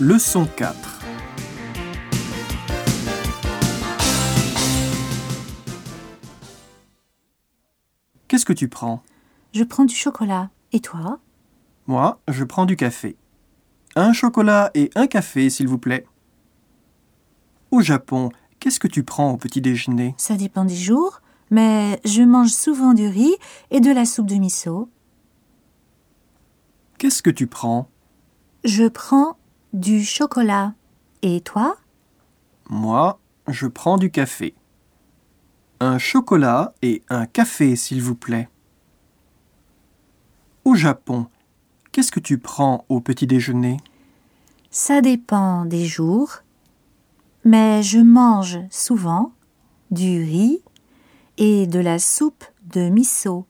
Leçon 4 Qu'est-ce que tu prends? Je prends du chocolat. Et toi? Moi, je prends du café. Un chocolat et un café, s'il vous plaît. Au Japon, qu'est-ce que tu prends au petit déjeuner? Ça dépend des jours, mais je mange souvent du riz et de la soupe de miso. Qu'est-ce que tu prends? Je prends du chocolat. Et toi? Moi, je prends du café. Un chocolat et un café, s'il vous plaît. Au Japon, qu'est-ce que tu prends au petit déjeuner? Ça dépend des jours, mais je mange souvent du riz et de la soupe de miso.